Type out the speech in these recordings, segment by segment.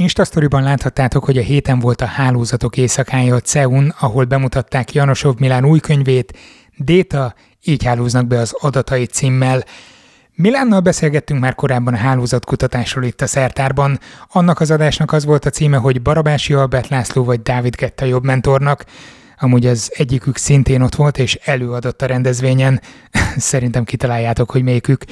Instastoryban láthattátok, hogy a héten volt a hálózatok éjszakája a CEUN, ahol bemutatták Janosov Milán új könyvét, Data, így hálóznak be az adatai címmel. Milánnal beszélgettünk már korábban a hálózatkutatásról itt a szertárban. Annak az adásnak az volt a címe, hogy Barabási Albert László vagy Dávid Getta jobb mentornak. Amúgy az egyikük szintén ott volt, és előadott a rendezvényen. Szerintem kitaláljátok, hogy melyikük.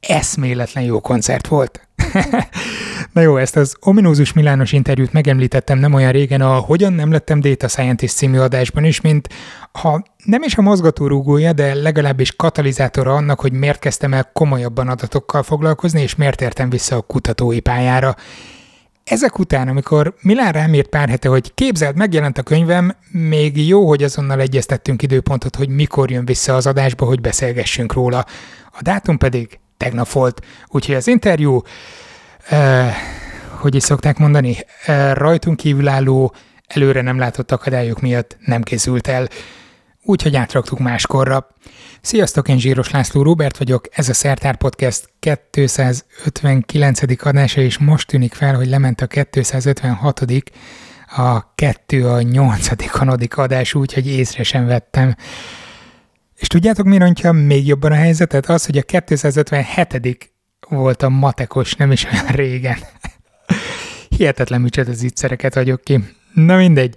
Eszméletlen jó koncert volt. Na jó, ezt az ominózus Milános interjút megemlítettem nem olyan régen a Hogyan nem lettem Data Scientist című adásban is, mint ha nem is a mozgatórugója, de legalábbis katalizátora annak, hogy miért kezdtem el komolyabban adatokkal foglalkozni, és miért értem vissza a kutatói pályára. Ezek után, amikor Milán rám írt pár hete, hogy képzeld, megjelent a könyvem, még jó, hogy azonnal egyeztettünk időpontot, hogy mikor jön vissza az adásba, hogy beszélgessünk róla. A dátum pedig tegnap volt, úgyhogy az interjú eh, hogy is szokták mondani, eh, rajtunk kívülálló, előre nem látott akadályok miatt nem készült el, úgyhogy átraktuk máskorra. Sziasztok, én Zsíros László Robert vagyok, ez a Szertár Podcast 259. adása, és most tűnik fel, hogy lement a 256 a 2 a 8. kanodik adás, úgyhogy észre sem vettem. És tudjátok, mi rontja még jobban a helyzetet? Az, hogy a 257 volt a matekos nem is olyan régen. Hihetetlen micsoda zicsereket vagyok ki. Na mindegy,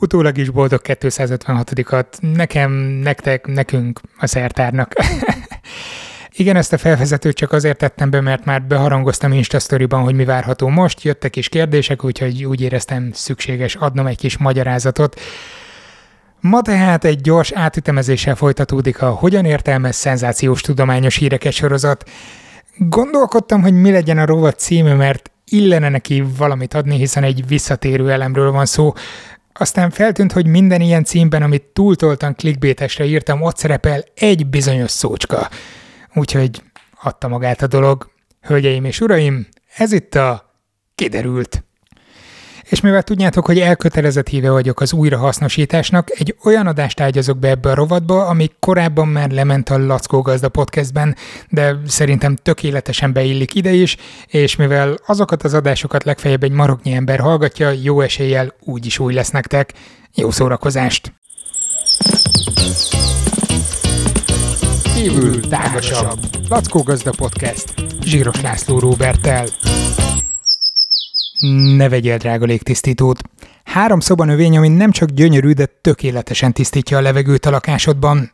utólag is boldog 256-at nekem, nektek, nekünk, a szertárnak. Igen, ezt a felvezetőt csak azért tettem be, mert már beharangoztam Insta ban hogy mi várható most, jöttek is kérdések, úgyhogy úgy éreztem szükséges adnom egy kis magyarázatot. Ma tehát egy gyors átütemezéssel folytatódik a Hogyan értelmez szenzációs tudományos híreket sorozat. Gondolkodtam, hogy mi legyen a rovat címe, mert illene neki valamit adni, hiszen egy visszatérő elemről van szó. Aztán feltűnt, hogy minden ilyen címben, amit túltoltan klikbétesre írtam, ott szerepel egy bizonyos szócska. Úgyhogy adta magát a dolog. Hölgyeim és uraim, ez itt a kiderült. És mivel tudjátok, hogy elkötelezett híve vagyok az újrahasznosításnak, egy olyan adást ágyazok be ebbe a rovatba, ami korábban már lement a Lackó Gazda podcastben, de szerintem tökéletesen beillik ide is, és mivel azokat az adásokat legfeljebb egy maroknyi ember hallgatja, jó eséllyel úgy is új lesz nektek. Jó szórakozást! Kívül tágasabb. Lackó Gazda Podcast. Zsíros László Róbertel. Ne vegyél drága légtisztítót. Három szobanövény, ami nem csak gyönyörű, de tökéletesen tisztítja a levegőt a lakásodban.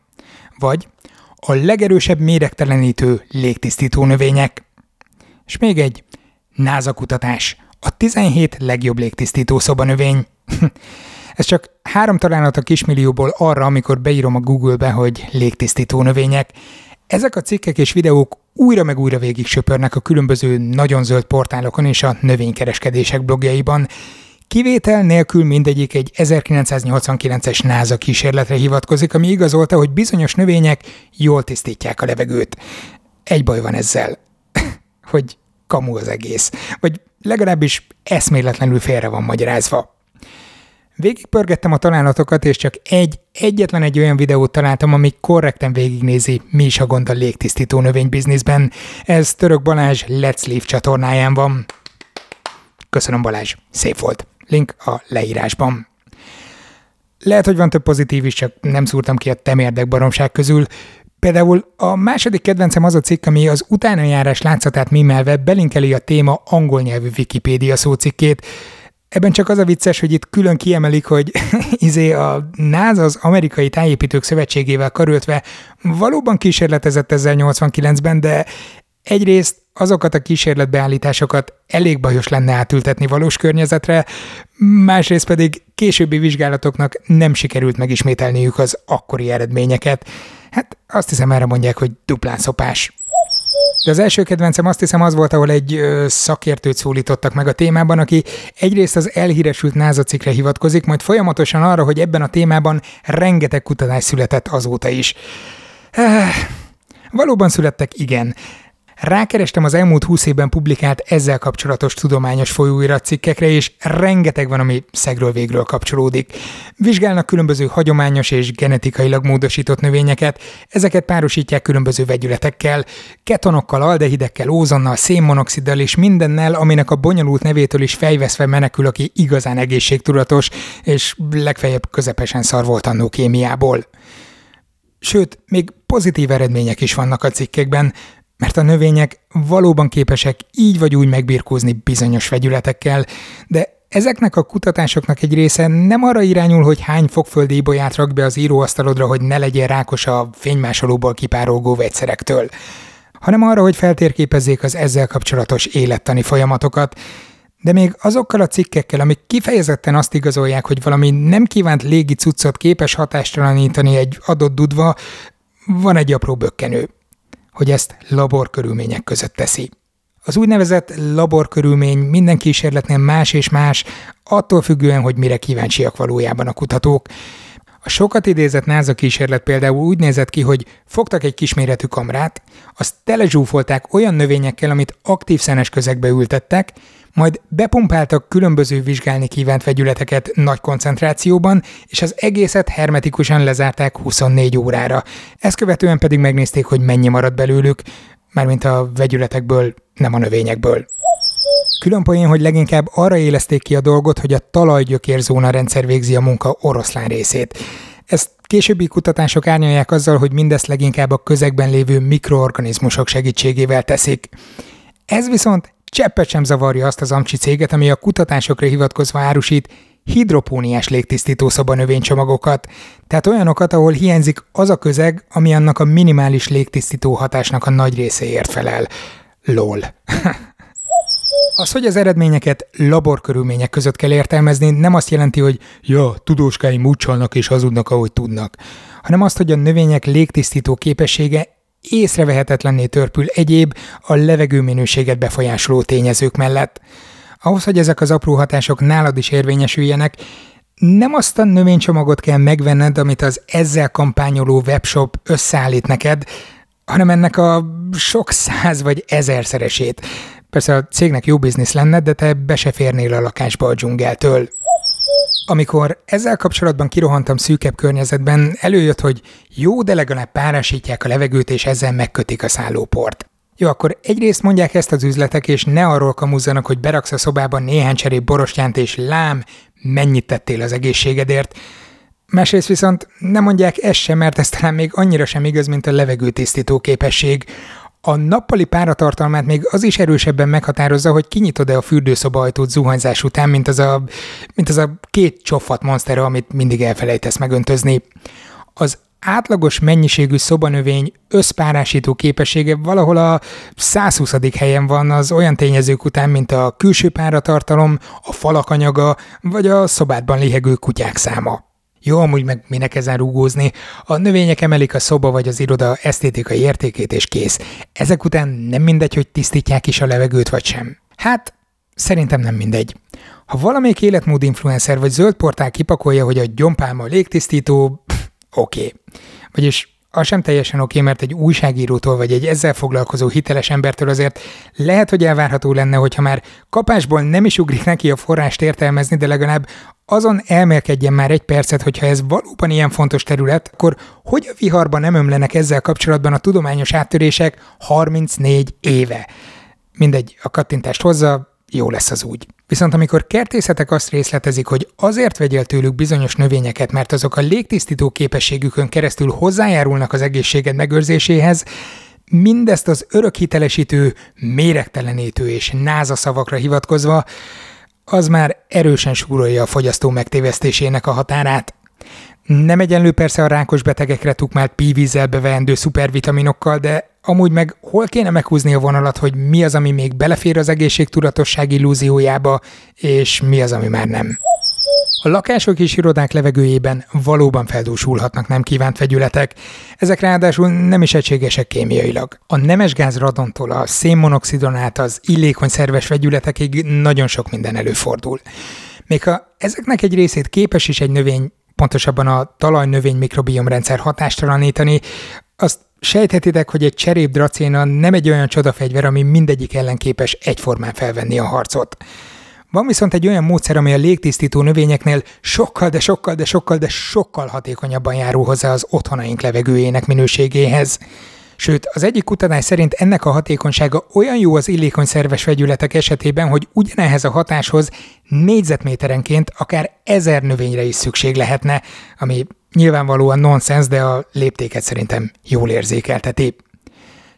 Vagy a legerősebb méregtelenítő légtisztító növények. És még egy NASA kutatás. A 17 legjobb légtisztító szobanövény. Ez csak három találat a kismillióból arra, amikor beírom a Google-be, hogy légtisztító növények. Ezek a cikkek és videók újra meg újra végig söpörnek a különböző nagyon zöld portálokon és a növénykereskedések blogjaiban. Kivétel nélkül mindegyik egy 1989-es NASA kísérletre hivatkozik, ami igazolta, hogy bizonyos növények jól tisztítják a levegőt. Egy baj van ezzel, hogy kamu az egész, vagy legalábbis eszméletlenül félre van magyarázva. Végigpörgettem a találatokat, és csak egy, egyetlen egy olyan videót találtam, ami korrekten végignézi, mi is a gond a légtisztító növénybizniszben. Ez Török Balázs Let's Leave csatornáján van. Köszönöm Balázs, szép volt. Link a leírásban. Lehet, hogy van több pozitív is, csak nem szúrtam ki a temérdek baromság közül. Például a második kedvencem az a cikk, ami az utánajárás látszatát mimelve belinkeli a téma angol nyelvű Wikipédia szócikkét, Ebben csak az a vicces, hogy itt külön kiemelik, hogy izé a NASA az amerikai tájépítők szövetségével karöltve valóban kísérletezett ezzel 89-ben, de egyrészt azokat a kísérletbeállításokat elég bajos lenne átültetni valós környezetre, másrészt pedig későbbi vizsgálatoknak nem sikerült megismételniük az akkori eredményeket. Hát azt hiszem erre mondják, hogy duplán szopás. De az első kedvencem azt hiszem az volt, ahol egy ö, szakértőt szólítottak meg a témában, aki egyrészt az elhíresült NASA cikkre hivatkozik, majd folyamatosan arra, hogy ebben a témában rengeteg kutatás született azóta is. Eh, valóban születtek, igen. Rákerestem az elmúlt 20 évben publikált ezzel kapcsolatos tudományos folyóiratcikkekre, és rengeteg van, ami szegről végről kapcsolódik. Vizsgálnak különböző hagyományos és genetikailag módosított növényeket, ezeket párosítják különböző vegyületekkel, ketonokkal, aldehidekkel, ózonnal, szénmonoxiddal és mindennel, aminek a bonyolult nevétől is fejveszve menekül, aki igazán egészségtudatos, és legfeljebb közepesen szar volt annó kémiából. Sőt, még pozitív eredmények is vannak a cikkekben, mert a növények valóban képesek így vagy úgy megbirkózni bizonyos vegyületekkel, de ezeknek a kutatásoknak egy része nem arra irányul, hogy hány fogföldi ibolyát rak be az íróasztalodra, hogy ne legyen rákos a fénymásolóból kipárolgó vegyszerektől, hanem arra, hogy feltérképezzék az ezzel kapcsolatos élettani folyamatokat, de még azokkal a cikkekkel, amik kifejezetten azt igazolják, hogy valami nem kívánt légi cuccot képes hatástalanítani egy adott dudva, van egy apró bökkenő hogy ezt laborkörülmények között teszi. Az úgynevezett laborkörülmény minden kísérletnél más és más, attól függően, hogy mire kíváncsiak valójában a kutatók. A sokat idézett NASA kísérlet például úgy nézett ki, hogy fogtak egy kisméretű kamrát, azt telezsúfolták olyan növényekkel, amit aktív szenes közegbe ültettek, majd bepumpáltak különböző vizsgálni kívánt vegyületeket nagy koncentrációban, és az egészet hermetikusan lezárták 24 órára. Ezt követően pedig megnézték, hogy mennyi marad belőlük, mármint a vegyületekből, nem a növényekből. Külön poén, hogy leginkább arra élezték ki a dolgot, hogy a talajgyökérzóna rendszer végzi a munka oroszlán részét. Ezt későbbi kutatások árnyalják azzal, hogy mindezt leginkább a közegben lévő mikroorganizmusok segítségével teszik. Ez viszont Cseppet sem zavarja azt az amcsi céget, ami a kutatásokra hivatkozva árusít hidropóniás légtisztító szobanövénycsomagokat, tehát olyanokat, ahol hiányzik az a közeg, ami annak a minimális légtisztító hatásnak a nagy részéért felel. LOL. Az, hogy az eredményeket laborkörülmények között kell értelmezni, nem azt jelenti, hogy ja, tudóskáim úgy csalnak és hazudnak, ahogy tudnak, hanem azt, hogy a növények légtisztító képessége észrevehetetlenné törpül egyéb a levegőminőséget befolyásoló tényezők mellett. Ahhoz, hogy ezek az apró hatások nálad is érvényesüljenek, nem azt a növénycsomagot kell megvenned, amit az ezzel kampányoló webshop összeállít neked, hanem ennek a sok száz vagy ezerszeresét. Persze a cégnek jó biznisz lenne, de te be se férnél a lakásba a dzsungeltől. Amikor ezzel kapcsolatban kirohantam szűkebb környezetben, előjött, hogy jó, de legalább párásítják a levegőt, és ezzel megkötik a szállóport. Jó, akkor egyrészt mondják ezt az üzletek, és ne arról kamuzzanak, hogy beraksz a szobában néhány cserép borostyánt, és lám, mennyit tettél az egészségedért. Másrészt viszont nem mondják ezt sem, mert ez talán még annyira sem igaz, mint a levegőtisztító képesség. A nappali páratartalmát még az is erősebben meghatározza, hogy kinyitod-e a fürdőszoba ajtót zuhanyzás után, mint az a, mint az a két csofat monster, amit mindig elfelejtesz megöntözni. Az átlagos mennyiségű szobanövény összpárásító képessége valahol a 120. helyen van az olyan tényezők után, mint a külső páratartalom, a falak anyaga, vagy a szobádban lihegő kutyák száma. Jó, amúgy meg minek ezen rúgózni. A növények emelik a szoba vagy az iroda esztétikai értékét, és kész. Ezek után nem mindegy, hogy tisztítják is a levegőt, vagy sem. Hát, szerintem nem mindegy. Ha valamelyik életmód influencer vagy zöld portál kipakolja, hogy a gyompálma légtisztító, oké. Okay. Vagyis az sem teljesen oké, mert egy újságírótól vagy egy ezzel foglalkozó hiteles embertől azért lehet, hogy elvárható lenne, hogyha már kapásból nem is ugrik neki a forrást értelmezni, de legalább azon elmélkedjen már egy percet, hogyha ez valóban ilyen fontos terület, akkor hogy a viharban nem ömlenek ezzel kapcsolatban a tudományos áttörések 34 éve? Mindegy, a kattintást hozza, jó lesz az úgy. Viszont amikor kertészetek azt részletezik, hogy azért vegyél tőlük bizonyos növényeket, mert azok a légtisztító képességükön keresztül hozzájárulnak az egészséged megőrzéséhez, mindezt az örökhitelesítő, méregtelenítő és náza szavakra hivatkozva, az már erősen súrolja a fogyasztó megtévesztésének a határát. Nem egyenlő persze a rákos betegekre tukmált pívízzel beveendő szupervitaminokkal, de amúgy meg hol kéne meghúzni a vonalat, hogy mi az, ami még belefér az egészségtudatosság illúziójába, és mi az, ami már nem. A lakások és irodák levegőjében valóban feldúsulhatnak nem kívánt vegyületek, ezek ráadásul nem is egységesek kémiailag. A nemesgáz radontól a szénmonoxidon át az illékony szerves vegyületekig nagyon sok minden előfordul. Még ha ezeknek egy részét képes is egy növény pontosabban a talajnövény mikrobiomrendszer hatástalanítani, Azt sejthetitek, hogy egy cserép dracéna nem egy olyan csodafegyver, ami mindegyik ellen képes egyformán felvenni a harcot. Van viszont egy olyan módszer, ami a légtisztító növényeknél sokkal, de sokkal, de sokkal, de sokkal hatékonyabban járul hozzá az otthonaink levegőjének minőségéhez. Sőt, az egyik kutatás szerint ennek a hatékonysága olyan jó az illékony szerves vegyületek esetében, hogy ugyanehhez a hatáshoz négyzetméterenként akár ezer növényre is szükség lehetne, ami nyilvánvalóan nonsens, de a léptéket szerintem jól érzékelteti.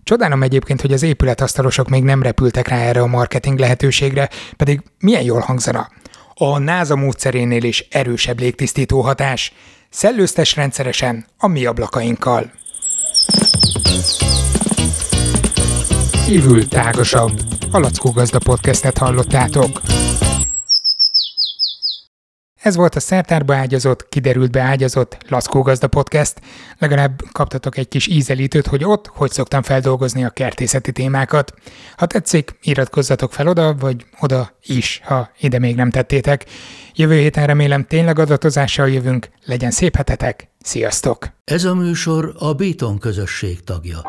Csodálom egyébként, hogy az épületasztalosok még nem repültek rá erre a marketing lehetőségre, pedig milyen jól hangzana. A NASA módszerénél is erősebb légtisztító hatás. Szellőztes rendszeresen a mi ablakainkkal. Kívül tágasabb. A Lackó Gazda podcastet hallottátok. Ez volt a szertárba ágyazott, kiderült be ágyazott Laszkó Gazda Podcast. Legalább kaptatok egy kis ízelítőt, hogy ott hogy szoktam feldolgozni a kertészeti témákat. Ha tetszik, iratkozzatok fel oda, vagy oda is, ha ide még nem tettétek. Jövő héten remélem tényleg adatozással jövünk. Legyen szép hetetek, sziasztok! Ez a műsor a Béton közösség tagja.